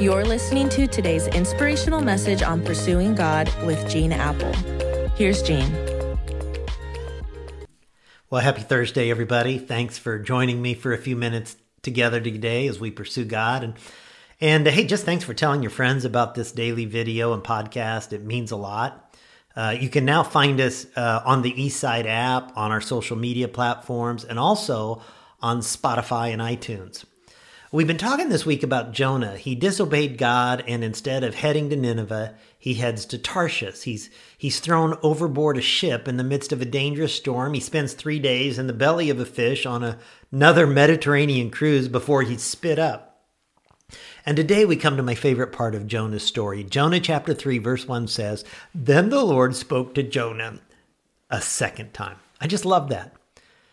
You're listening to today's inspirational message on pursuing God with Gene Appel. Here's Gene. Well, happy Thursday, everybody. Thanks for joining me for a few minutes together today as we pursue God. And and uh, hey, just thanks for telling your friends about this daily video and podcast. It means a lot. Uh, you can now find us uh, on the Eastside app, on our social media platforms, and also on Spotify and iTunes. We've been talking this week about Jonah. He disobeyed God, and instead of heading to Nineveh, he heads to Tarshish. He's he's thrown overboard a ship in the midst of a dangerous storm. He spends three days in the belly of a fish on a, another Mediterranean cruise before he's spit up. And today we come to my favorite part of Jonah's story. Jonah chapter 3, verse 1 says, Then the Lord spoke to Jonah a second time. I just love that.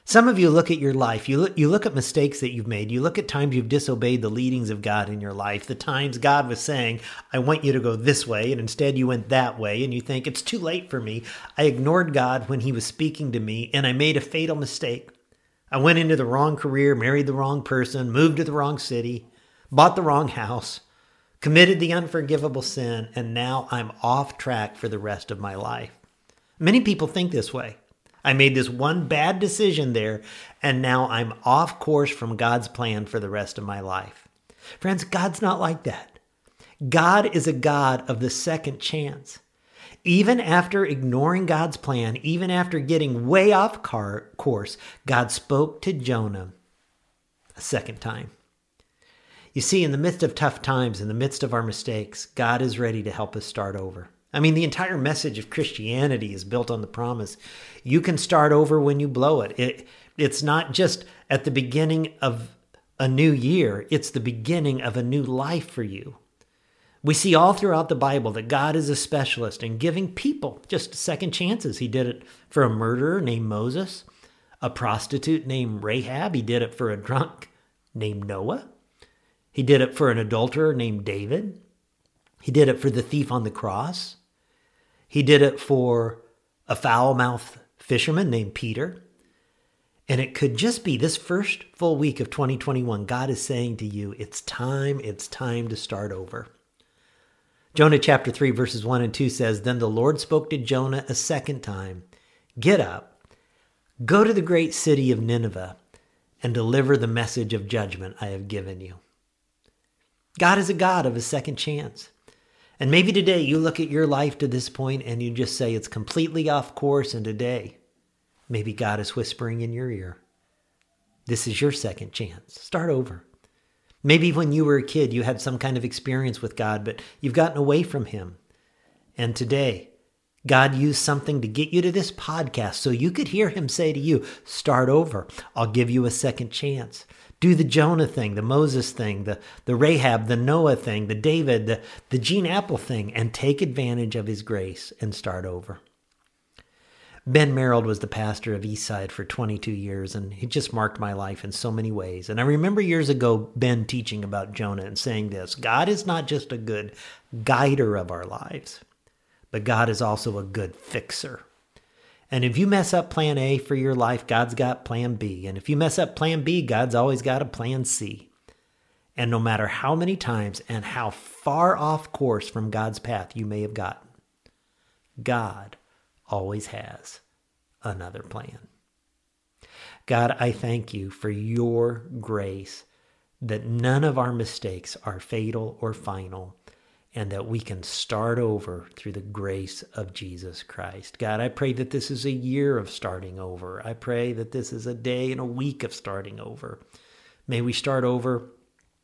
Some of you look at your life, you look, you look at mistakes that you've made, you look at times you've disobeyed the leadings of God in your life, the times God was saying, I want you to go this way, and instead you went that way, and you think, it's too late for me. I ignored God when He was speaking to me, and I made a fatal mistake. I went into the wrong career, married the wrong person, moved to the wrong city, bought the wrong house, committed the unforgivable sin, and now I'm off track for the rest of my life. Many people think this way. I made this one bad decision there, and now I'm off course from God's plan for the rest of my life. Friends, God's not like that. God is a God of the second chance. Even after ignoring God's plan, even after getting way off car- course, God spoke to Jonah a second time. You see, in the midst of tough times, in the midst of our mistakes, God is ready to help us start over. I mean, the entire message of Christianity is built on the promise you can start over when you blow it. it. It's not just at the beginning of a new year, it's the beginning of a new life for you. We see all throughout the Bible that God is a specialist in giving people just second chances. He did it for a murderer named Moses, a prostitute named Rahab. He did it for a drunk named Noah. He did it for an adulterer named David. He did it for the thief on the cross. He did it for a foul mouthed fisherman named Peter. And it could just be this first full week of 2021, God is saying to you, it's time, it's time to start over. Jonah chapter 3, verses 1 and 2 says, Then the Lord spoke to Jonah a second time Get up, go to the great city of Nineveh, and deliver the message of judgment I have given you. God is a God of a second chance. And maybe today you look at your life to this point and you just say it's completely off course. And today, maybe God is whispering in your ear, This is your second chance. Start over. Maybe when you were a kid, you had some kind of experience with God, but you've gotten away from Him. And today, God used something to get you to this podcast so you could hear Him say to you, Start over. I'll give you a second chance do the Jonah thing, the Moses thing, the, the Rahab, the Noah thing, the David, the, the Gene Appel thing, and take advantage of his grace and start over. Ben Merold was the pastor of Eastside for 22 years, and he just marked my life in so many ways. And I remember years ago Ben teaching about Jonah and saying this God is not just a good guider of our lives, but God is also a good fixer. And if you mess up plan A for your life, God's got plan B. And if you mess up plan B, God's always got a plan C. And no matter how many times and how far off course from God's path you may have gotten, God always has another plan. God, I thank you for your grace that none of our mistakes are fatal or final and that we can start over through the grace of Jesus Christ. God, I pray that this is a year of starting over. I pray that this is a day and a week of starting over. May we start over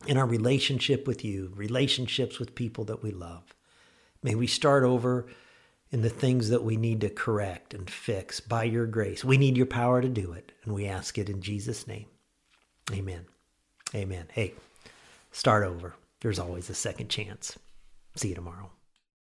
in our relationship with you, relationships with people that we love. May we start over in the things that we need to correct and fix by your grace. We need your power to do it, and we ask it in Jesus' name. Amen. Amen. Hey, start over. There's always a second chance. See you tomorrow.